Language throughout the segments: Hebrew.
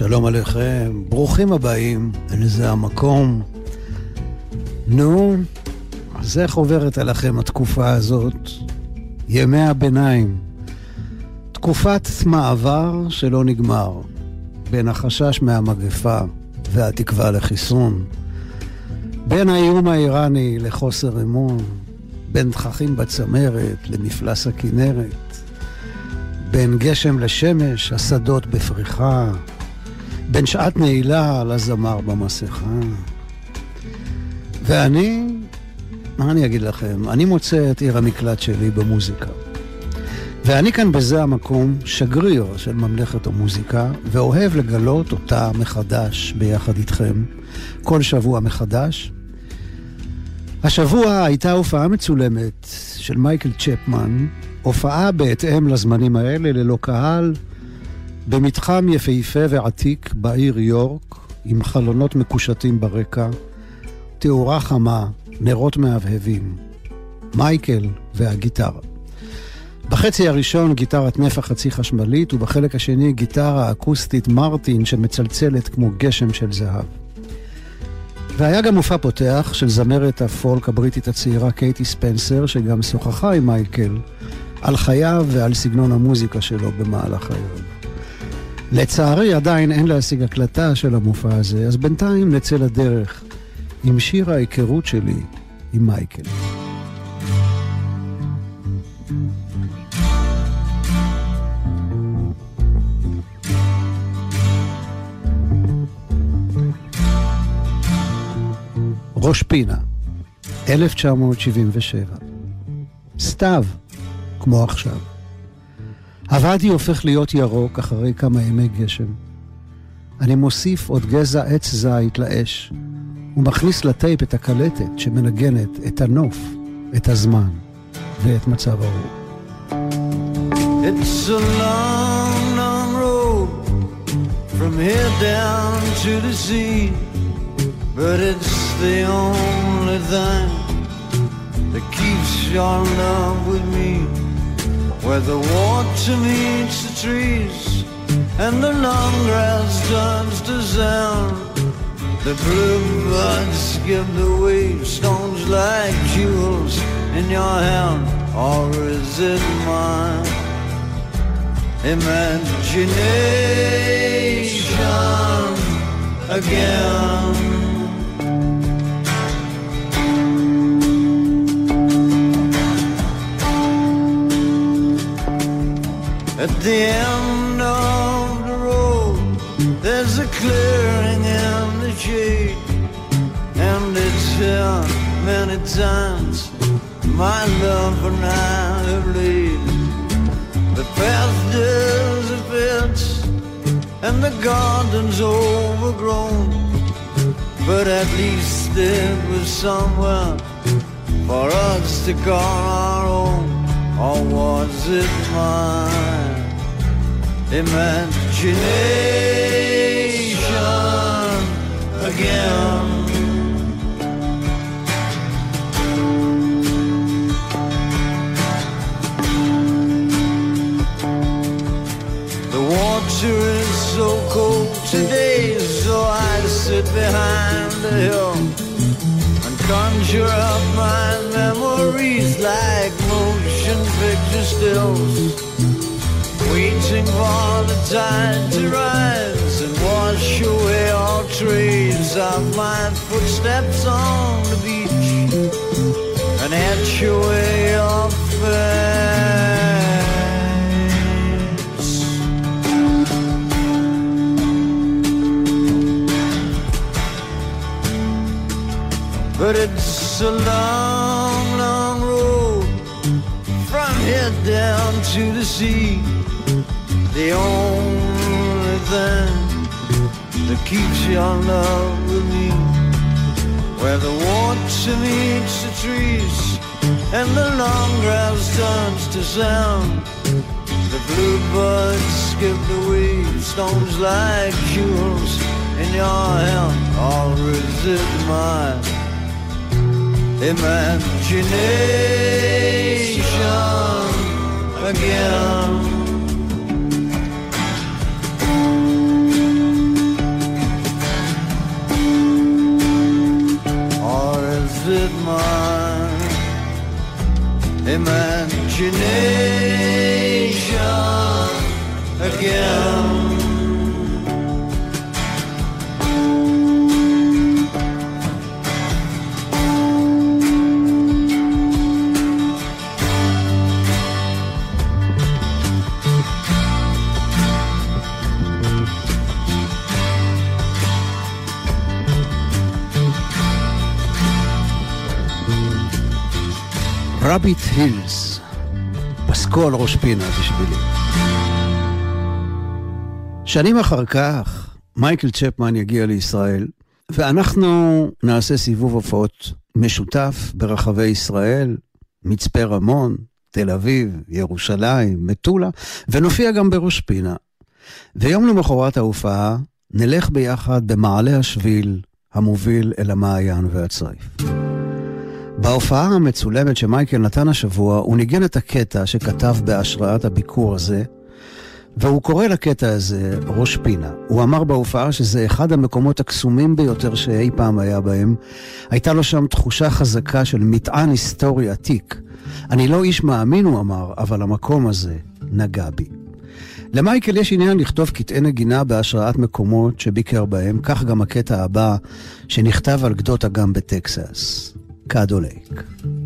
שלום עליכם, ברוכים הבאים, לזה המקום. נו, אז איך עוברת עליכם התקופה הזאת? ימי הביניים. תקופת מעבר שלא נגמר, בין החשש מהמגפה והתקווה לחיסון, בין האיום האיראני לחוסר אמון, בין תככים בצמרת למפלס הכינרת, בין גשם לשמש, השדות בפריחה, בין שעת נעילה לזמר במסכה. ואני, מה אני אגיד לכם? אני מוצא את עיר המקלט שלי במוזיקה. ואני כאן בזה המקום שגריר של ממלכת המוזיקה, ואוהב לגלות אותה מחדש ביחד איתכם, כל שבוע מחדש. השבוע הייתה הופעה מצולמת של מייקל צ'פמן, הופעה בהתאם לזמנים האלה, ללא קהל, במתחם יפהפה ועתיק בעיר יורק, עם חלונות מקושטים ברקע, תאורה חמה, נרות מהבהבים, מייקל והגיטרה. בחצי הראשון גיטרת נפח חצי חשמלית, ובחלק השני גיטרה אקוסטית מרטין שמצלצלת כמו גשם של זהב. והיה גם מופע פותח של זמרת הפולק הבריטית הצעירה קייטי ספנסר, שגם שוחחה עם מייקל על חייו ועל סגנון המוזיקה שלו במהלך הערב. לצערי עדיין אין להשיג הקלטה של המופע הזה, אז בינתיים נצא לדרך עם שיר ההיכרות שלי עם מייקל. ראש פינה, 1977. סתיו, כמו עכשיו. הוואדי הופך להיות ירוק אחרי כמה ימי גשם. אני מוסיף עוד גזע עץ זית לאש, ומכניס לטייפ את הקלטת שמנגנת את הנוף, את הזמן ואת מצב הרוח. It's a long, long road from here down to the sea, but it's the only thing that keeps your love with me. Where the water meets the trees and the long grass turns to sand. The bluebirds give the wavestones like jewels in your hand, or is it mine? Imagination again. At the end of the road, there's a clearing in the shade, and it's here many times my love and I have laid. The path disappears, and the garden's overgrown, but at least there was somewhere for us to call our own, or was it mine? Imagination again. The water is so cold today, so I sit behind the hill and conjure up my memories like motion picture stills waiting for the tide to rise and wash away all trace of my footsteps on the beach and etch away your face. But it's a long, long road from here down to the sea the only thing that keeps your love with me. Where the water meets the trees and the long grass turns to sound. The bluebirds skip the weeds, stones like jewels in your hand. I'll resist my imagination again. Imagination again. רביט הילס, פסקו על ראש פינה בשבילי. שנים אחר כך, מייקל צ'פמן יגיע לישראל, ואנחנו נעשה סיבוב הופעות משותף ברחבי ישראל, מצפה רמון, תל אביב, ירושלים, מטולה, ונופיע גם בראש פינה. ויום למחרת ההופעה, נלך ביחד במעלה השביל המוביל אל המעיין והצריף. בהופעה המצולמת שמייקל נתן השבוע, הוא ניגן את הקטע שכתב בהשראת הביקור הזה, והוא קורא לקטע הזה ראש פינה. הוא אמר בהופעה שזה אחד המקומות הקסומים ביותר שאי פעם היה בהם. הייתה לו שם תחושה חזקה של מטען היסטורי עתיק. אני לא איש מאמין, הוא אמר, אבל המקום הזה נגע בי. למייקל יש עניין לכתוב קטעי נגינה בהשראת מקומות שביקר בהם, כך גם הקטע הבא שנכתב על גדות אגם בטקסס. Caddo Lake.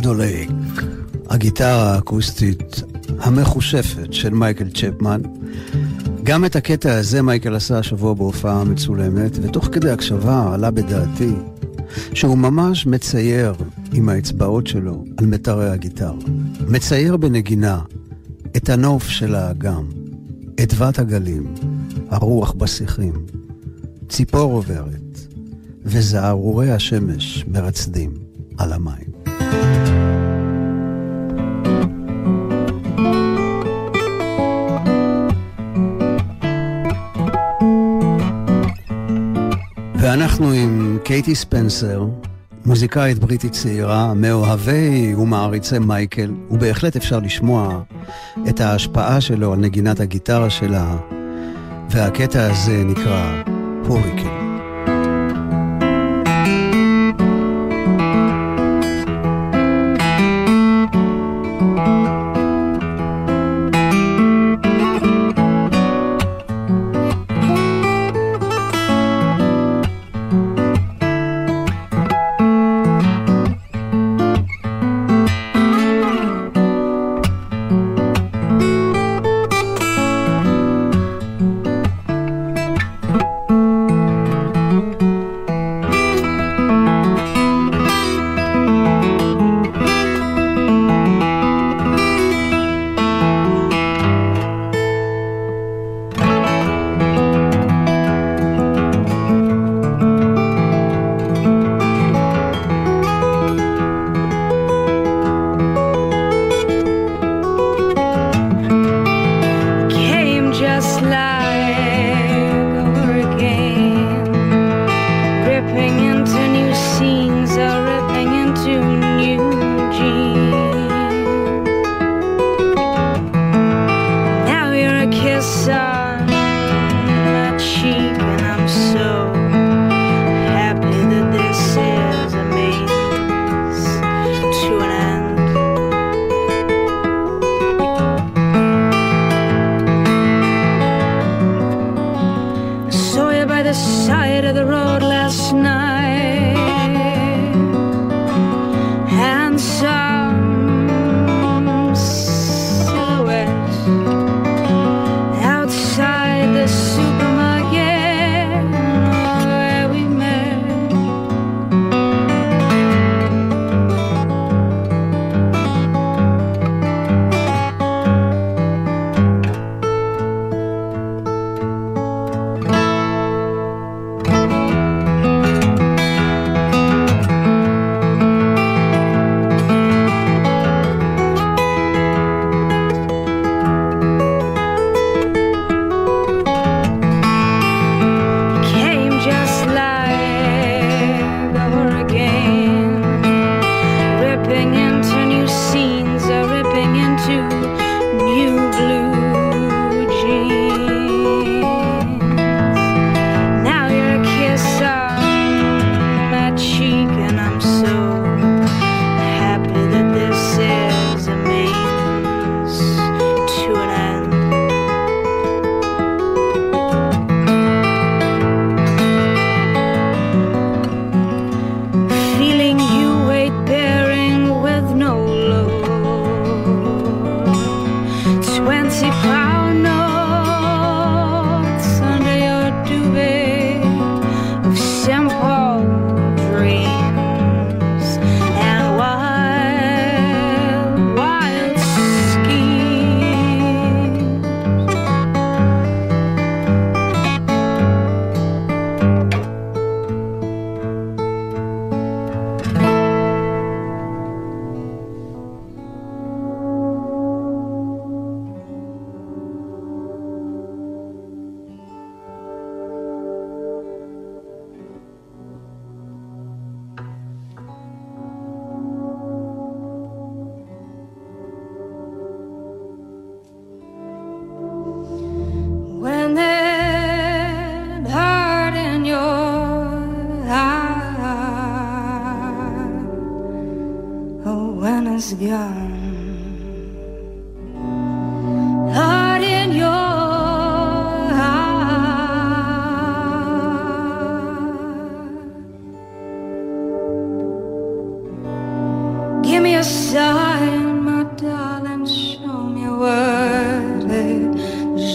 לייק, הגיטרה האקוסטית המחושפת של מייקל צ'פמן. גם את הקטע הזה מייקל עשה השבוע בהופעה מצולמת, ותוך כדי הקשבה עלה בדעתי שהוא ממש מצייר עם האצבעות שלו על מטרי הגיטרה. מצייר בנגינה את הנוף של האגם, את בת הגלים, הרוח בשיחים, ציפור עוברת, וזערורי השמש מרצדים על המים. ואנחנו עם קייטי ספנסר, מוזיקאית בריטית צעירה, מאוהבי ומעריצי מייקל, ובהחלט אפשר לשמוע את ההשפעה שלו על נגינת הגיטרה שלה, והקטע הזה נקרא הוריקן.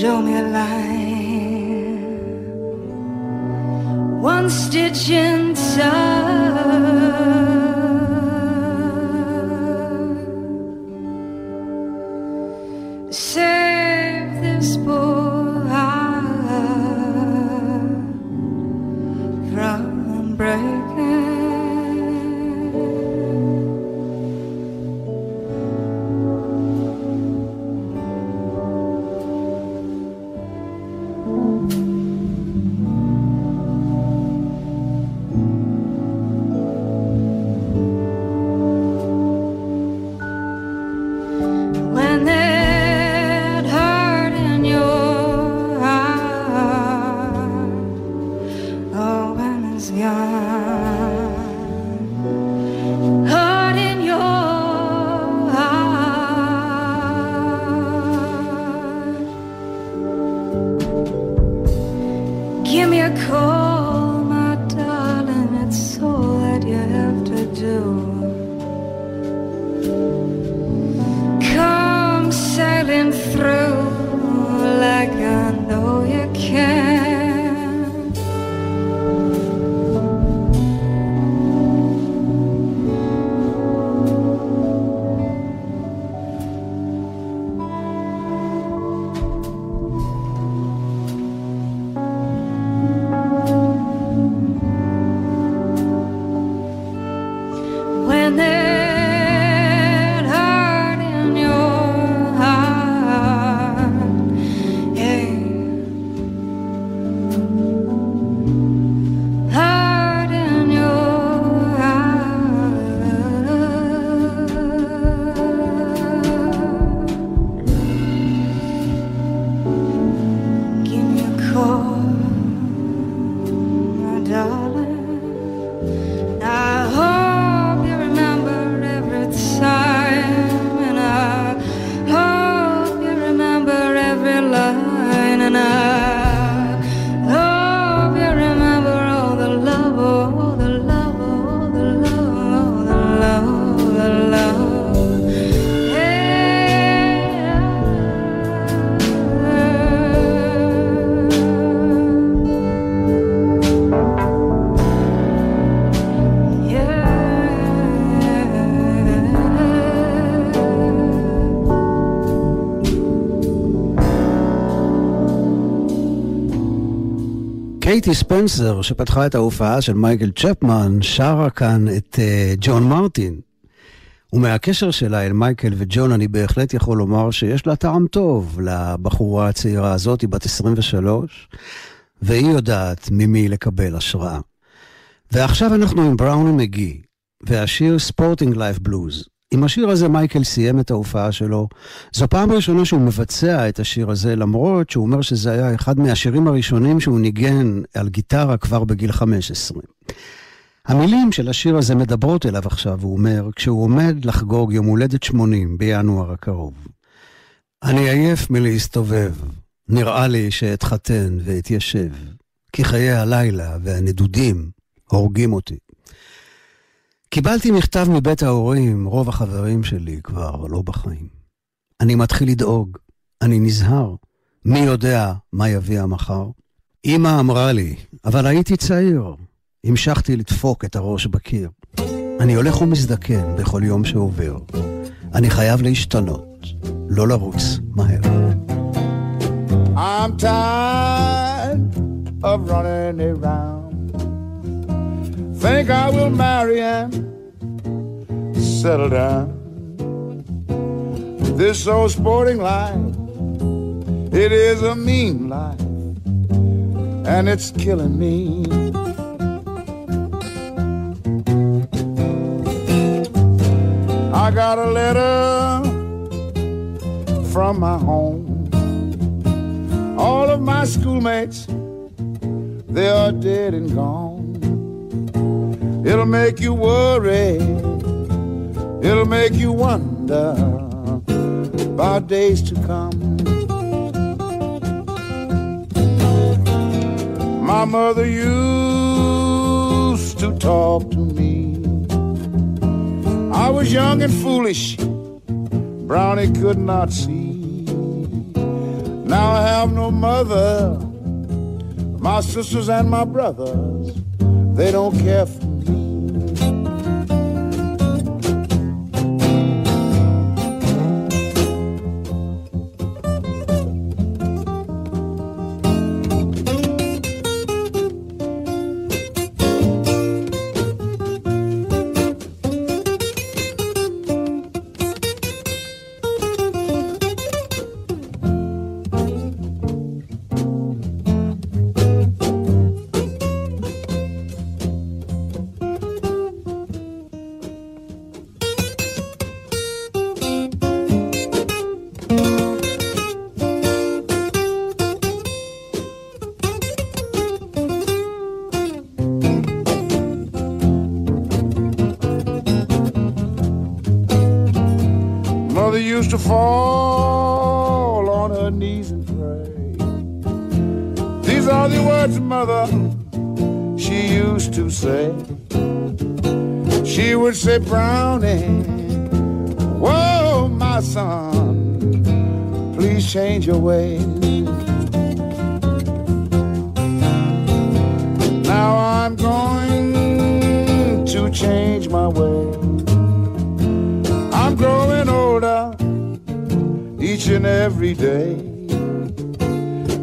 Show me a line. One stitch inside. קייטי ספנסר, שפתחה את ההופעה של מייקל צ'פמן, שרה כאן את uh, ג'ון מרטין. ומהקשר שלה אל מייקל וג'ון אני בהחלט יכול לומר שיש לה טעם טוב לבחורה הצעירה הזאת, היא בת 23, והיא יודעת ממי לקבל השראה. ועכשיו אנחנו עם בראוני מגי, והשיר ספורטינג לייף בלוז. עם השיר הזה מייקל סיים את ההופעה שלו. זו פעם ראשונה שהוא מבצע את השיר הזה, למרות שהוא אומר שזה היה אחד מהשירים הראשונים שהוא ניגן על גיטרה כבר בגיל 15. המילים של השיר הזה מדברות אליו עכשיו, הוא אומר, כשהוא עומד לחגוג יום הולדת 80 בינואר הקרוב. אני עייף מלהסתובב, נראה לי שאתחתן ואתיישב, כי חיי הלילה והנדודים הורגים אותי. קיבלתי מכתב מבית ההורים, רוב החברים שלי כבר לא בחיים. אני מתחיל לדאוג, אני נזהר. מי יודע מה יביא המחר? אמא אמרה לי, אבל הייתי צעיר. המשכתי לדפוק את הראש בקיר. אני הולך ומזדקן בכל יום שעובר. אני חייב להשתנות, לא לרוץ מהר. I'm tired of running around think I will marry and settle down. This old sporting life, it is a mean life, and it's killing me. I got a letter from my home. All of my schoolmates, they are dead and gone. It'll make you worry. It'll make you wonder about days to come. My mother used to talk to me. I was young and foolish, Brownie could not see. Now I have no mother. My sisters and my brothers, they don't care for to fall on her knees and pray. These are the words, mother, she used to say. She would say, Brownie, whoa, my son, please change your ways. Now I'm going to change each and every day.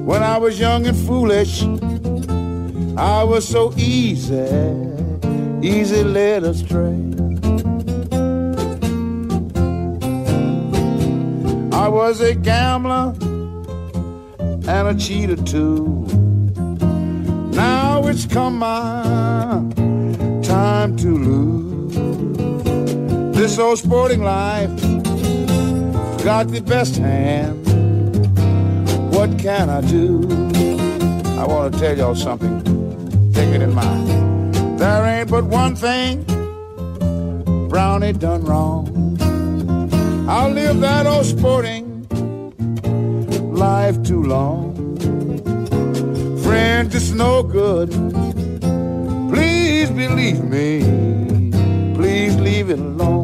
When I was young and foolish, I was so easy, easy led astray. I was a gambler and a cheater too. Now it's come my time to lose. This old sporting life got the best hand. What can I do? I want to tell y'all something. Take it in mind. There ain't but one thing Brownie done wrong. I'll live that old sporting life too long. Friend, it's no good. Please believe me. Please leave it alone.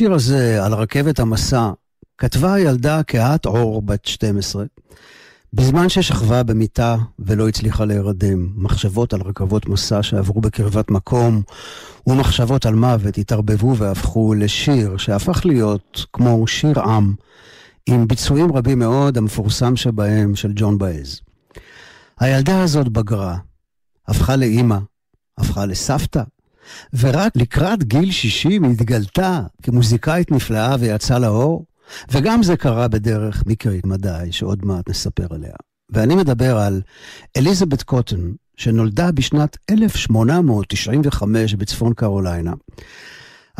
השיר הזה על רכבת המסע, כתבה ילדה כהת עור בת 12, בזמן ששכבה במיטה ולא הצליחה להירדם, מחשבות על רכבות מסע שעברו בקרבת מקום, ומחשבות על מוות התערבבו והפכו לשיר שהפך להיות כמו שיר עם, עם ביצועים רבים מאוד, המפורסם שבהם של ג'ון באז. הילדה הזאת בגרה, הפכה לאימא, הפכה לסבתא, ורק לקראת גיל 60 היא התגלתה כמוזיקאית נפלאה ויצאה לאור, וגם זה קרה בדרך מקרית מדי, שעוד מעט נספר עליה. ואני מדבר על אליזבת קוטן, שנולדה בשנת 1895 בצפון קרוליינה.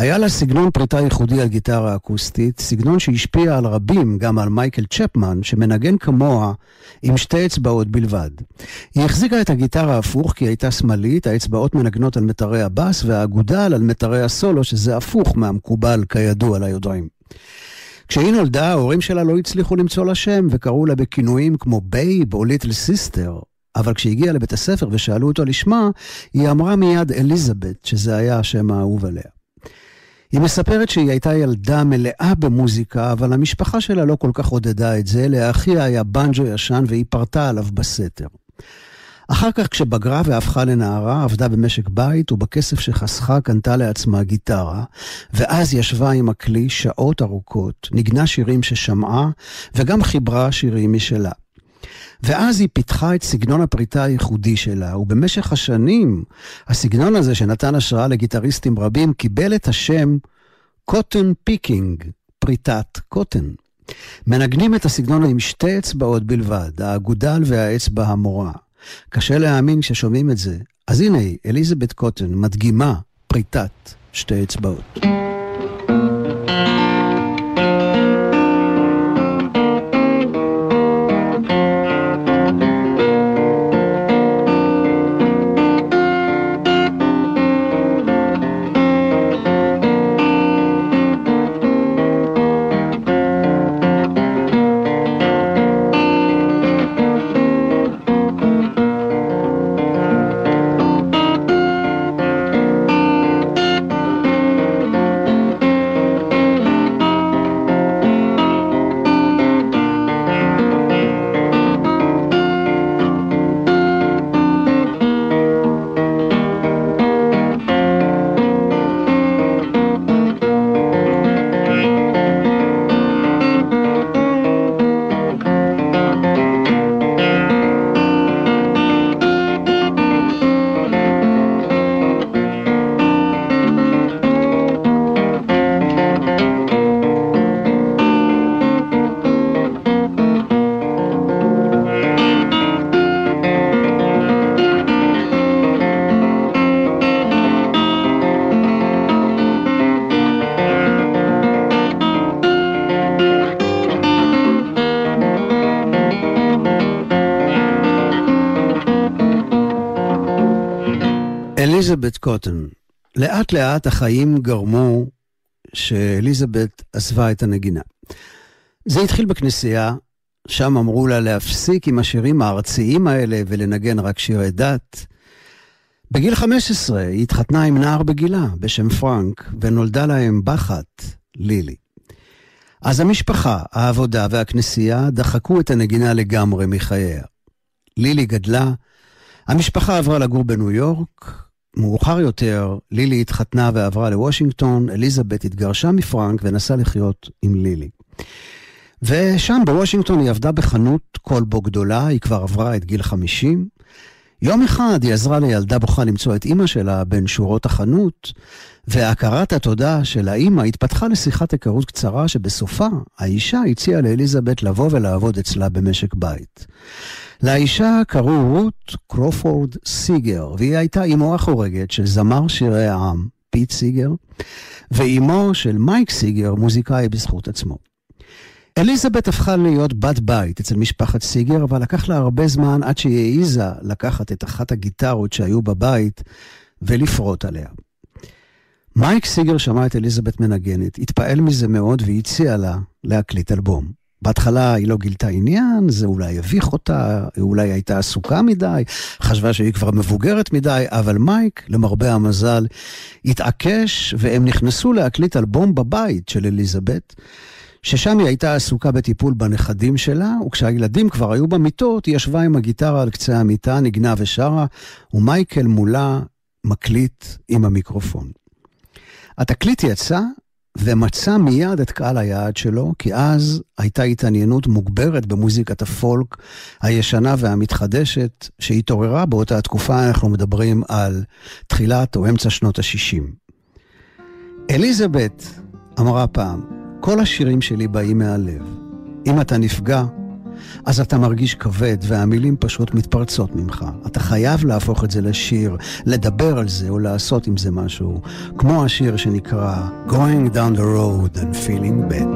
היה לה סגנון פריטה ייחודי על גיטרה אקוסטית, סגנון שהשפיע על רבים, גם על מייקל צ'פמן, שמנגן כמוה עם שתי אצבעות בלבד. היא החזיקה את הגיטרה הפוך כי הייתה שמאלית, האצבעות מנגנות על מיתרי הבאס והאגודל על מיתרי הסולו, שזה הפוך מהמקובל כידוע ליודעים. כשהיא נולדה, ההורים שלה לא הצליחו למצוא לה שם, וקראו לה בכינויים כמו babe או little sister. אבל כשהגיעה לבית הספר ושאלו אותה לשמה, היא אמרה מיד אליזבת, שזה היה השם האהוב עליה. היא מספרת שהיא הייתה ילדה מלאה במוזיקה, אבל המשפחה שלה לא כל כך עודדה את זה, לאחיה היה בנג'ו ישן והיא פרטה עליו בסתר. אחר כך כשבגרה והפכה לנערה, עבדה במשק בית, ובכסף שחסכה קנתה לעצמה גיטרה, ואז ישבה עם הכלי שעות ארוכות, ניגנה שירים ששמעה, וגם חיברה שירים משלה. ואז היא פיתחה את סגנון הפריטה הייחודי שלה, ובמשך השנים, הסגנון הזה שנתן השראה לגיטריסטים רבים, קיבל את השם Cotten picking, פריטת קוטן. מנגנים את הסגנון עם שתי אצבעות בלבד, האגודל והאצבע המורה. קשה להאמין כששומעים את זה. אז הנה היא, אליזבת קוטן, מדגימה פריטת שתי אצבעות. לאט החיים גרמו שאליזבת עזבה את הנגינה. זה התחיל בכנסייה, שם אמרו לה להפסיק עם השירים הארציים האלה ולנגן רק שירי דת. בגיל 15 היא התחתנה עם נער בגילה בשם פרנק, ונולדה להם בחת, לילי. אז המשפחה, העבודה והכנסייה דחקו את הנגינה לגמרי מחייה. לילי גדלה, המשפחה עברה לגור בניו יורק, מאוחר יותר, לילי התחתנה ועברה לוושינגטון, אליזבת התגרשה מפרנק ונסעה לחיות עם לילי. ושם בוושינגטון היא עבדה בחנות כלבו גדולה, היא כבר עברה את גיל 50. יום אחד היא עזרה לילדה בוכה למצוא את אימא שלה בין שורות החנות, והכרת התודה של האימא התפתחה לשיחת היכרות קצרה שבסופה האישה הציעה לאליזבת לבוא ולעבוד אצלה במשק בית. לאישה קראו רות קרופורד סיגר, והיא הייתה אמו החורגת של זמר שירי העם, פיט סיגר, ואימו של מייק סיגר, מוזיקאי בזכות עצמו. אליזבת הפכה להיות בת בית אצל משפחת סיגר, אבל לקח לה הרבה זמן עד שהיא העיזה לקחת את אחת הגיטרות שהיו בבית ולפרוט עליה. מייק סיגר שמע את אליזבת מנגנת, התפעל מזה מאוד והציע לה להקליט אלבום. בהתחלה היא לא גילתה עניין, זה אולי הביך אותה, אולי הייתה עסוקה מדי, חשבה שהיא כבר מבוגרת מדי, אבל מייק, למרבה המזל, התעקש, והם נכנסו להקליט אלבום בבית של אליזבת. ששם היא הייתה עסוקה בטיפול בנכדים שלה, וכשהילדים כבר היו במיטות, היא ישבה עם הגיטרה על קצה המיטה, נגנה ושרה, ומייקל מולה מקליט עם המיקרופון. התקליט יצא, ומצא מיד את קהל היעד שלו, כי אז הייתה התעניינות מוגברת במוזיקת הפולק הישנה והמתחדשת, שהתעוררה באותה תקופה, אנחנו מדברים על תחילת או אמצע שנות ה-60. אליזבת אמרה פעם, כל השירים שלי באים מהלב. אם אתה נפגע, אז אתה מרגיש כבד והמילים פשוט מתפרצות ממך. אתה חייב להפוך את זה לשיר, לדבר על זה או לעשות עם זה משהו, כמו השיר שנקרא Going down the road and feeling bad.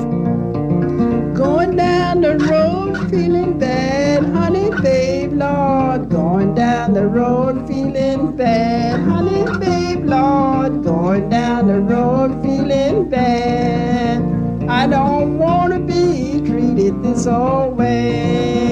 Going down the road feeling bad, honey babe, Lord. Going down the road feeling bad, honey babe, Lord. Going down the road feeling bad. I don't wanna be treated this old way.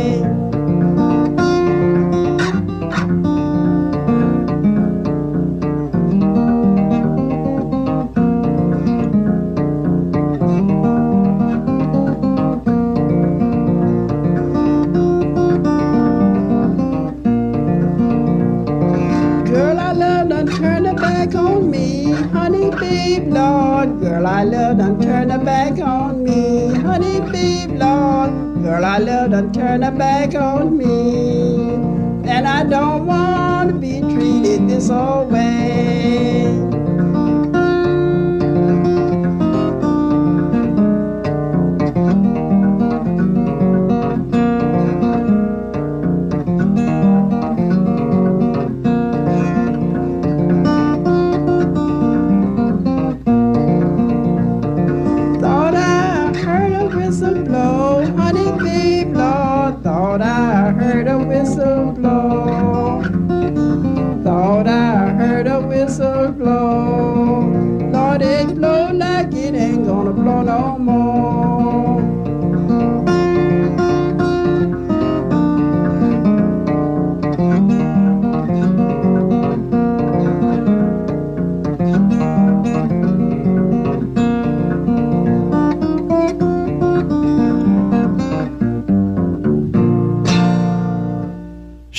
Girl, I love done turn her back on me. Honey, babe, Lord. Girl, I love done turn her back on me. And I don't want to be treated this old way.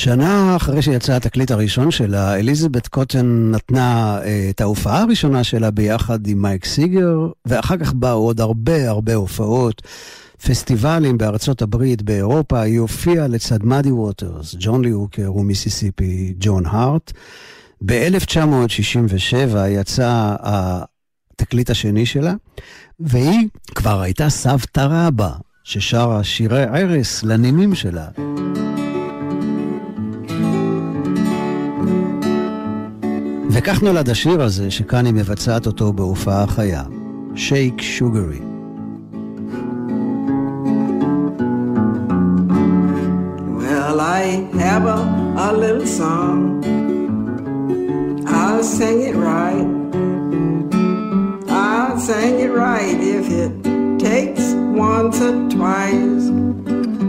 שנה אחרי שיצא התקליט הראשון שלה, אליזבת קוטן נתנה אה, את ההופעה הראשונה שלה ביחד עם מייק סיגר, ואחר כך באו עוד הרבה הרבה הופעות, פסטיבלים בארצות הברית, באירופה, היא הופיעה לצד מאדי ווטרס, ג'ון לי הוקר ומיסיסיפי ג'ון הארט. ב-1967 יצא התקליט השני שלה, והיא כבר הייתה סבתא רבא, ששרה שירי ערש לנינים שלה. וכך נולד השיר הזה, שכאן היא מבצעת אותו בהופעה חיה, שייק שוגרי.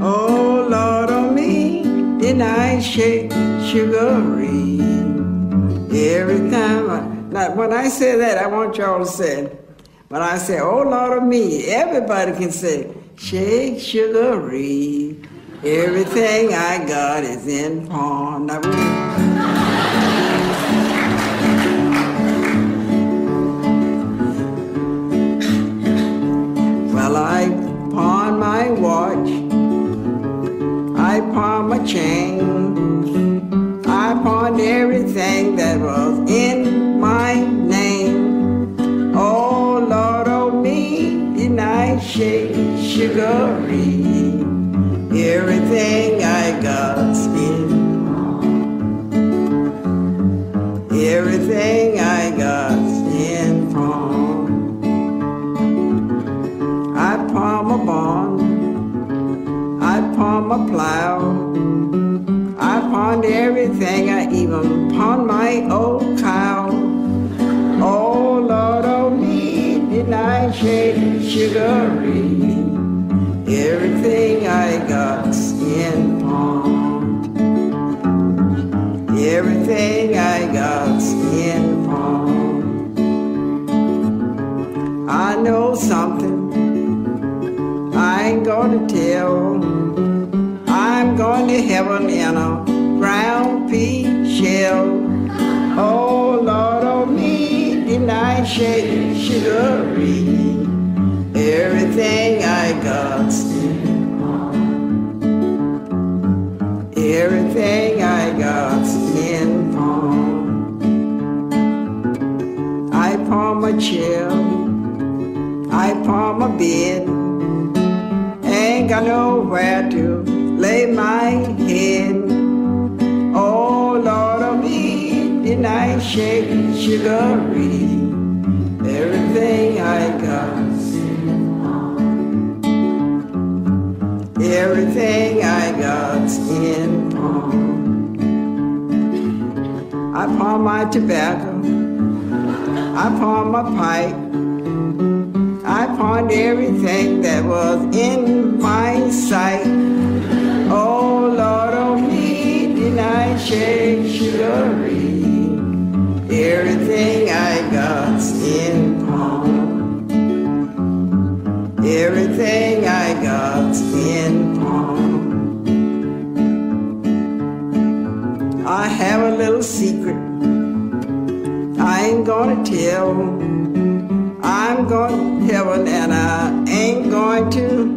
Oh, Lord, on me, did I shake sugary? Every time I, when I say that, I want y'all to say. When I say, oh, Lord, of me, everybody can say, shake sugary. Everything I got is in pawn. Well, I pawn my watch. I pawned my chain. Everything that was in my name. Oh, Lord, oh me, didn't I shake sugary? Everything I got's in Everything I got's in pawn. I pawn my bond. I pawned my plow. I pawned everything. I even pawned my old cow. Oh Lord, oh, me, did I shake sugary? Everything I got in pawn. Everything I got in pawn. I know something I ain't gonna tell. I'm going to heaven in a brown pea shell. Oh Lord, oh me, didn't I shake sugary? Everything I pawn. Everything I got's in pawn. I pawn my chair. I pawn my bed. Ain't got nowhere to lay my head. Shake sugary? Everything I got. Everything I got's in pawn. I pawn my tobacco. I pawn my pipe. I pawned everything that was in my sight. Oh Lord, oh me, did I shake Everything I got's in pawn. I have a little secret I ain't gonna tell. I'm going to heaven and I ain't going to.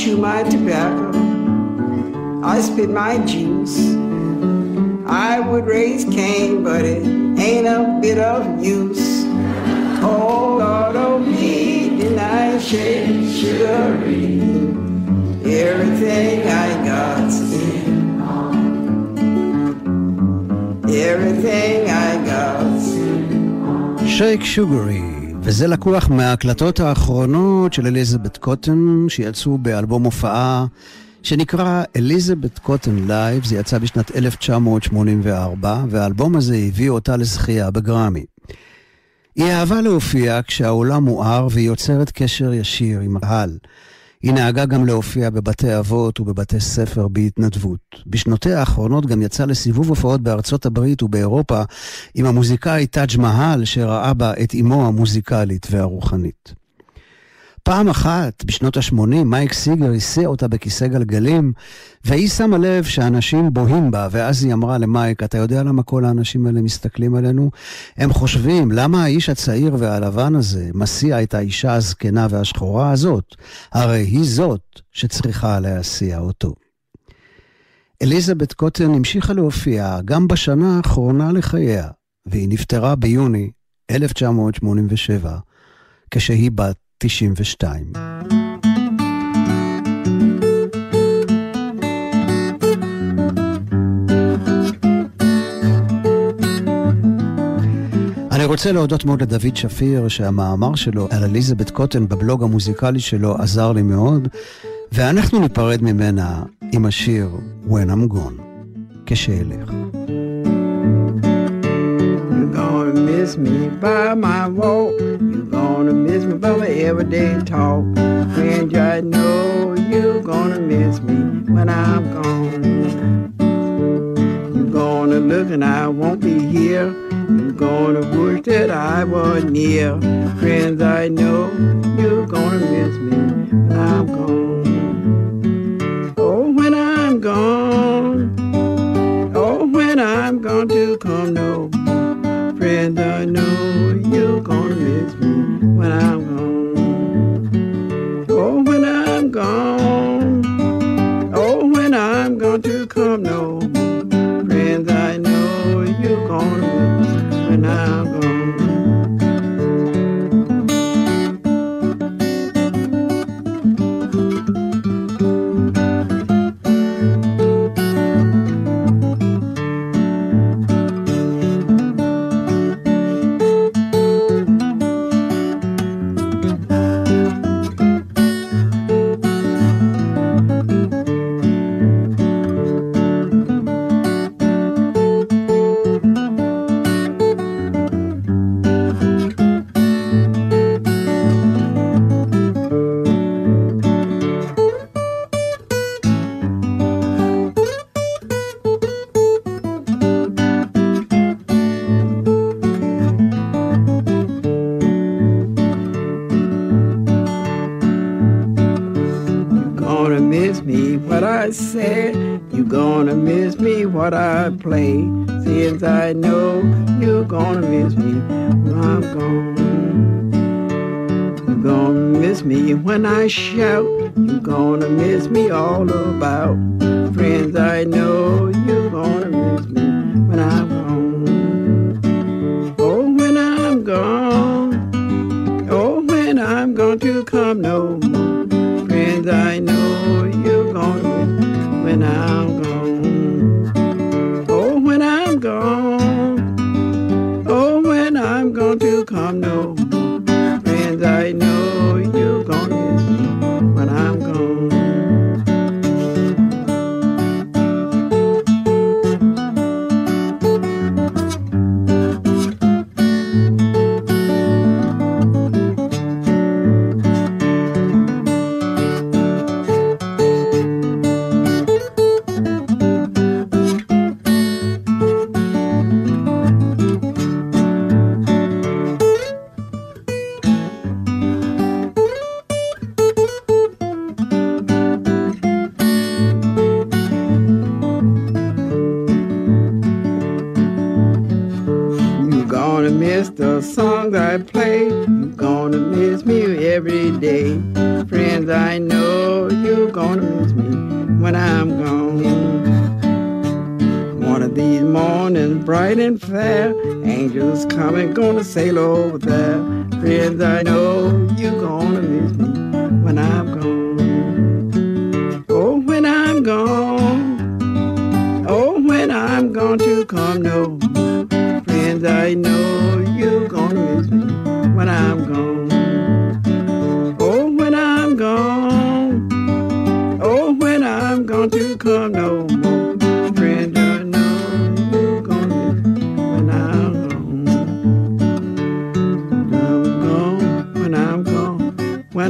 chew my tobacco. I spit my juice. I would raise cane, but it ain't a bit of use. Oh Lord, oh me, and I shake sugary? Everything I got's in Everything I got's in Shake Sugary וזה לקוח מההקלטות האחרונות של אליזבת קוטן, שיצאו באלבום הופעה שנקרא אליזבת קוטן live, זה יצא בשנת 1984, והאלבום הזה הביא אותה לזכייה בגרמי. היא אהבה להופיע כשהעולם מואר והיא יוצרת קשר ישיר עם הקהל. היא נהגה גם להופיע בבתי אבות ובבתי ספר בהתנדבות. בשנותיה האחרונות גם יצאה לסיבוב הופעות בארצות הברית ובאירופה עם המוזיקאי טאג' מהל, שראה בה את אמו המוזיקלית והרוחנית. פעם אחת, בשנות ה-80, מייק סיגר הסיע אותה בכיסא גלגלים, והיא שמה לב שאנשים בוהים בה, ואז היא אמרה למייק, אתה יודע למה כל האנשים האלה מסתכלים עלינו? הם חושבים, למה האיש הצעיר והלבן הזה מסיע את האישה הזקנה והשחורה הזאת? הרי היא זאת שצריכה להסיע אותו. אליזבת קוטן המשיכה להופיע גם בשנה האחרונה לחייה, והיא נפטרה ביוני 1987, כשהיא בת 92. אני רוצה להודות מאוד לדוד שפיר, שהמאמר שלו על אליזבת קוטן בבלוג המוזיקלי שלו עזר לי מאוד, ואנחנו ניפרד ממנה עם השיר When I'm Gone, כשאלך. Miss me by my walk. You're gonna miss me by my everyday talk. Friend, I know you're gonna miss me when I'm gone. You're gonna look and I won't be here. You're gonna wish that I was near. Friends, I know you're gonna miss me when I'm gone. Going to come no more. Friends, I know you're me when I'm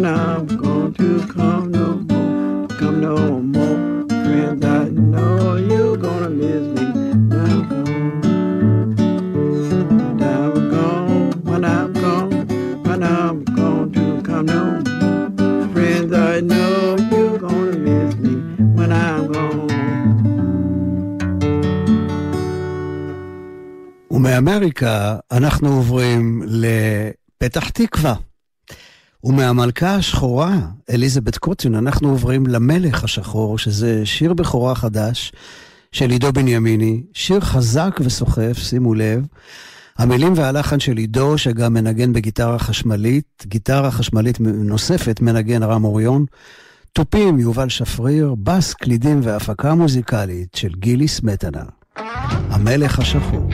China ומהמלכה השחורה, אליזבת קוטין, אנחנו עוברים למלך השחור, שזה שיר בכורה חדש של עידו בנימיני, שיר חזק וסוחף, שימו לב. המילים והלחן של עידו, שגם מנגן בגיטרה חשמלית, גיטרה חשמלית נוספת מנגן רם אוריון, תופים יובל שפריר, בס, קלידים והפקה מוזיקלית של גילי סמטנה. המלך השחור.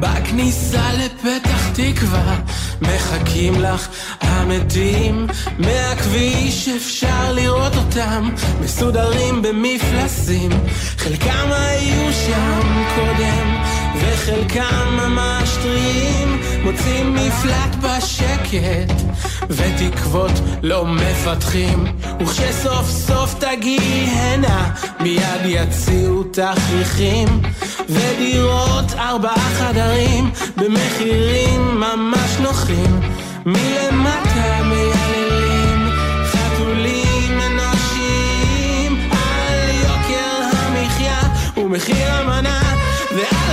בכניסה לפתח תקווה מחכים לך המתים. מהכביש אפשר לראות אותם מסודרים במפלסים. חלקם היו שם קודם וחלקם ממש טריים מוצאים מפלט בשקט ותקוות לא מפתחים. וכשסוף סוף תגיעי הנה מיד יציעו תכריכים. ודירות ארבעה חדרים במחירים ממש נוחים. מלמטה מייללים חתולים אנושיים על יוקר המחיה ומחיר המנה ועל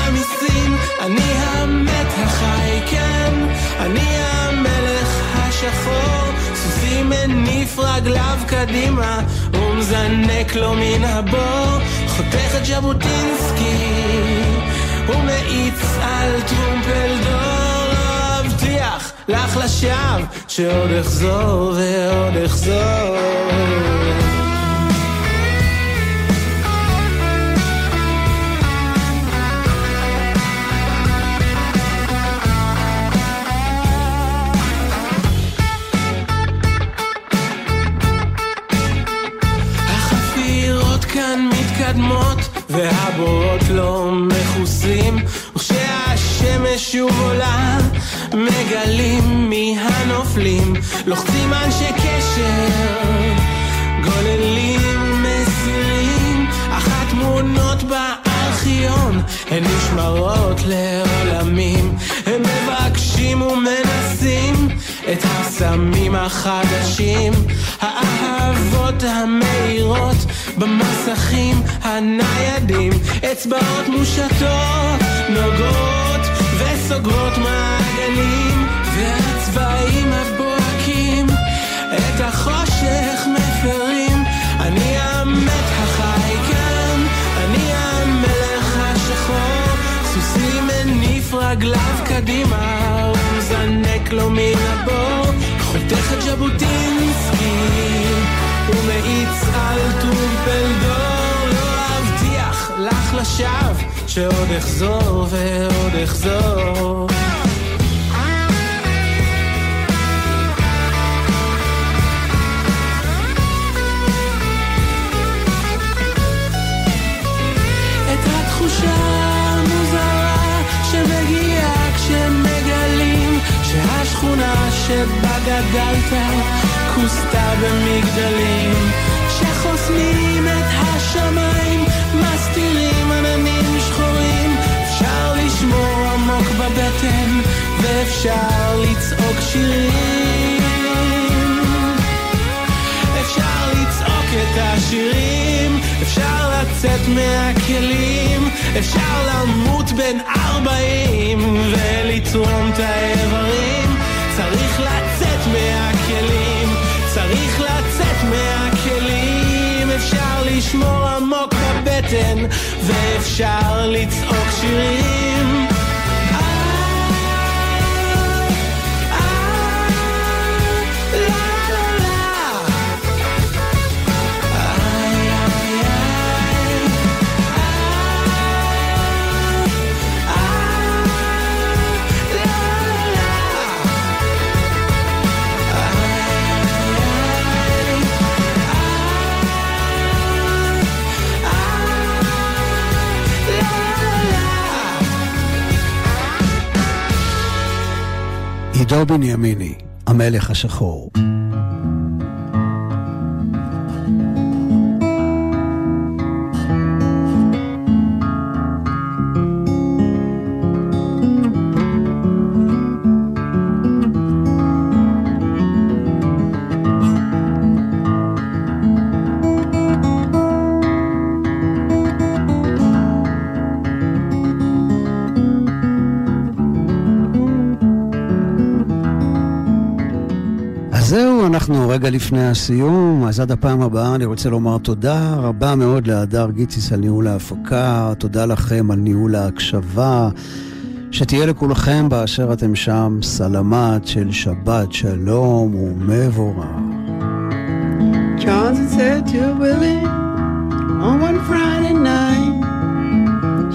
סוסי מניף רגליו קדימה ומזנק לו מן הבור חותך את ז'בוטינסקי ומאיץ על טרומפלדור אבטיח לך לשווא שעוד אחזור ועוד אחזור כאן מתקדמות והבורות לא מכוסים וכשהשמש שוב עולה מגלים מי הנופלים. לוחצים אנשי קשר גוללים מסירים. אך התמונות בארכיון הן נשמרות לעולמים. הם מבקשים ומנסים את הס... הסמים החדשים, האהבות המאירות במסכים הניידים, אצבעות מושטות, נוגעות וסוגרות מעגלים, והצבעים הבוהקים את החושך מפרים. אני המת החי כאן, אני המלך השחור, סוסי מניף רגליו קדימה, מזנק לו מן הבור, חותך את ז'בוטינסקי, ומאיץ על טרומפלדור, לא אבטיח לך לשווא, שעוד אחזור ועוד אחזור. שבה גדלת כוסתה במגדלים שחוסמים את השמיים מסתירים עננים שחורים אפשר לשמור עמוק בבטן ואפשר לצעוק שירים אפשר לצעוק את השירים, אפשר לצאת מהכלים, אפשר למות בין ארבעים ולתרום את האיברים. צריך לצאת מהכלים, צריך לצאת מהכלים, אפשר לשמור עמוק בבטן ואפשר לצעוק שירים. עידו בנימיני, המלך השחור. אנחנו רגע לפני הסיום, אז עד הפעם הבאה אני רוצה לומר תודה רבה מאוד להדר גיציס על ניהול ההפקה, תודה לכם על ניהול ההקשבה, שתהיה לכולכם באשר אתם שם סלמת של שבת שלום ומבורך.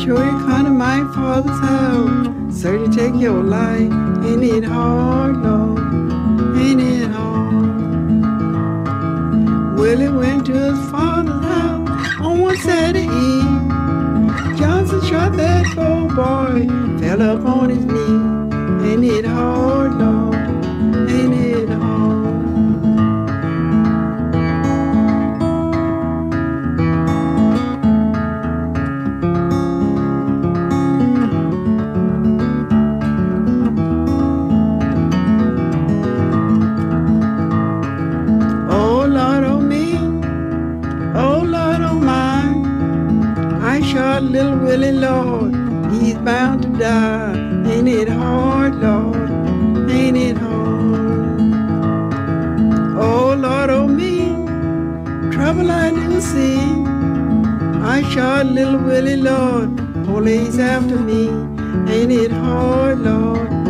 Sure you come to my father's house, so you take your life, ain't it hard, Lord, Willie went to his father's house on one Saturday. Johnson shot that poor boy, fell up on his knee. and it hard, Lord, Willie, Lord, police after me. Ain't it hard, Lord?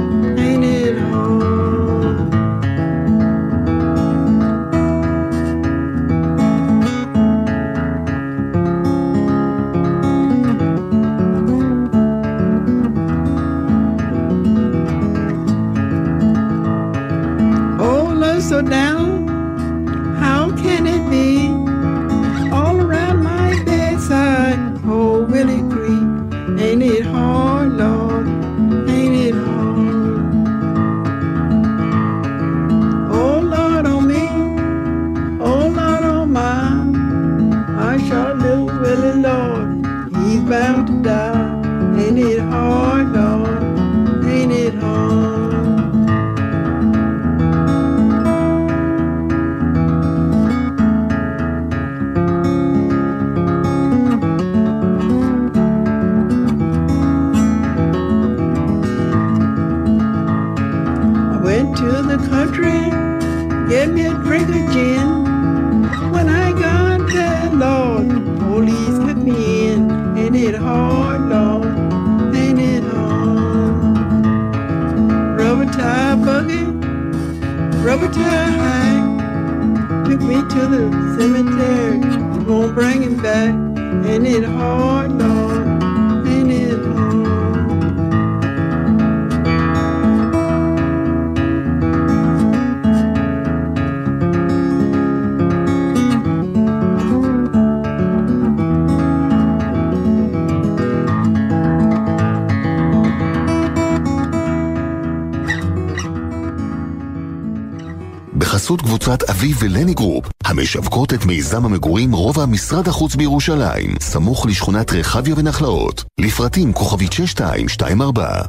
בחסות קבוצת אביב ולני גרופ, המשווקות את מיזם המגורים רובע משרד החוץ בירושלים, סמוך לשכונת רחביה ונחלאות. לפרטים כוכבית 6224.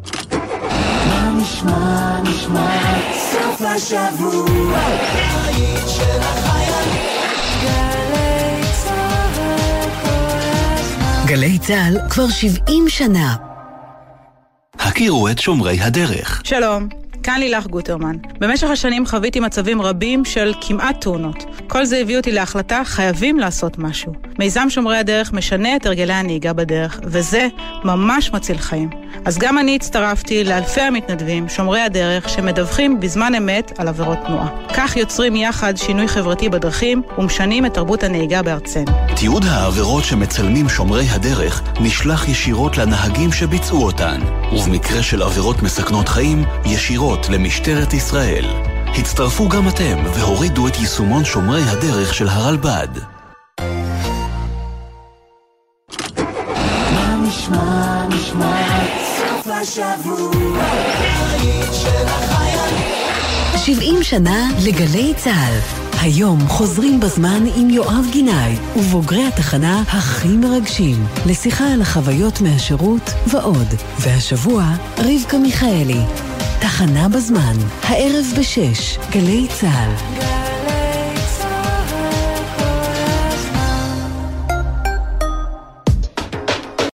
מה נשמע, נשמע, סוף השבוע, של החיילים. הזמן. גלי צה"ל כבר 70 שנה. הכירו את שומרי הדרך. שלום, כאן לילך גוטרמן. במשך השנים חוויתי מצבים רבים של כמעט תאונות. כל זה הביא אותי להחלטה, חייבים לעשות משהו. מיזם שומרי הדרך משנה את הרגלי הנהיגה בדרך, וזה ממש מציל חיים. אז גם אני הצטרפתי לאלפי המתנדבים, שומרי הדרך, שמדווחים בזמן אמת על עבירות תנועה. כך יוצרים יחד שינוי חברתי בדרכים ומשנים את תרבות הנהיגה בארצנו. תיעוד העבירות שמצלמים שומרי הדרך נשלח ישירות לנהגים שביצעו אותן, ובמקרה של עבירות מסכנות חיים, ישירות למשטרת ישראל. הצטרפו גם אתם והורידו את יישומון שומרי הדרך של הרלב"ד. מה נשמע, נשמע, סוף השבוע, היית של החיילים. 70 שנה לגלי צה"ל. היום חוזרים בזמן עם יואב גינאי ובוגרי התחנה הכי מרגשים לשיחה על החוויות מהשירות ועוד. והשבוע רבקה מיכאלי. תחנה בזמן, הערב בשש, גלי צה"ל.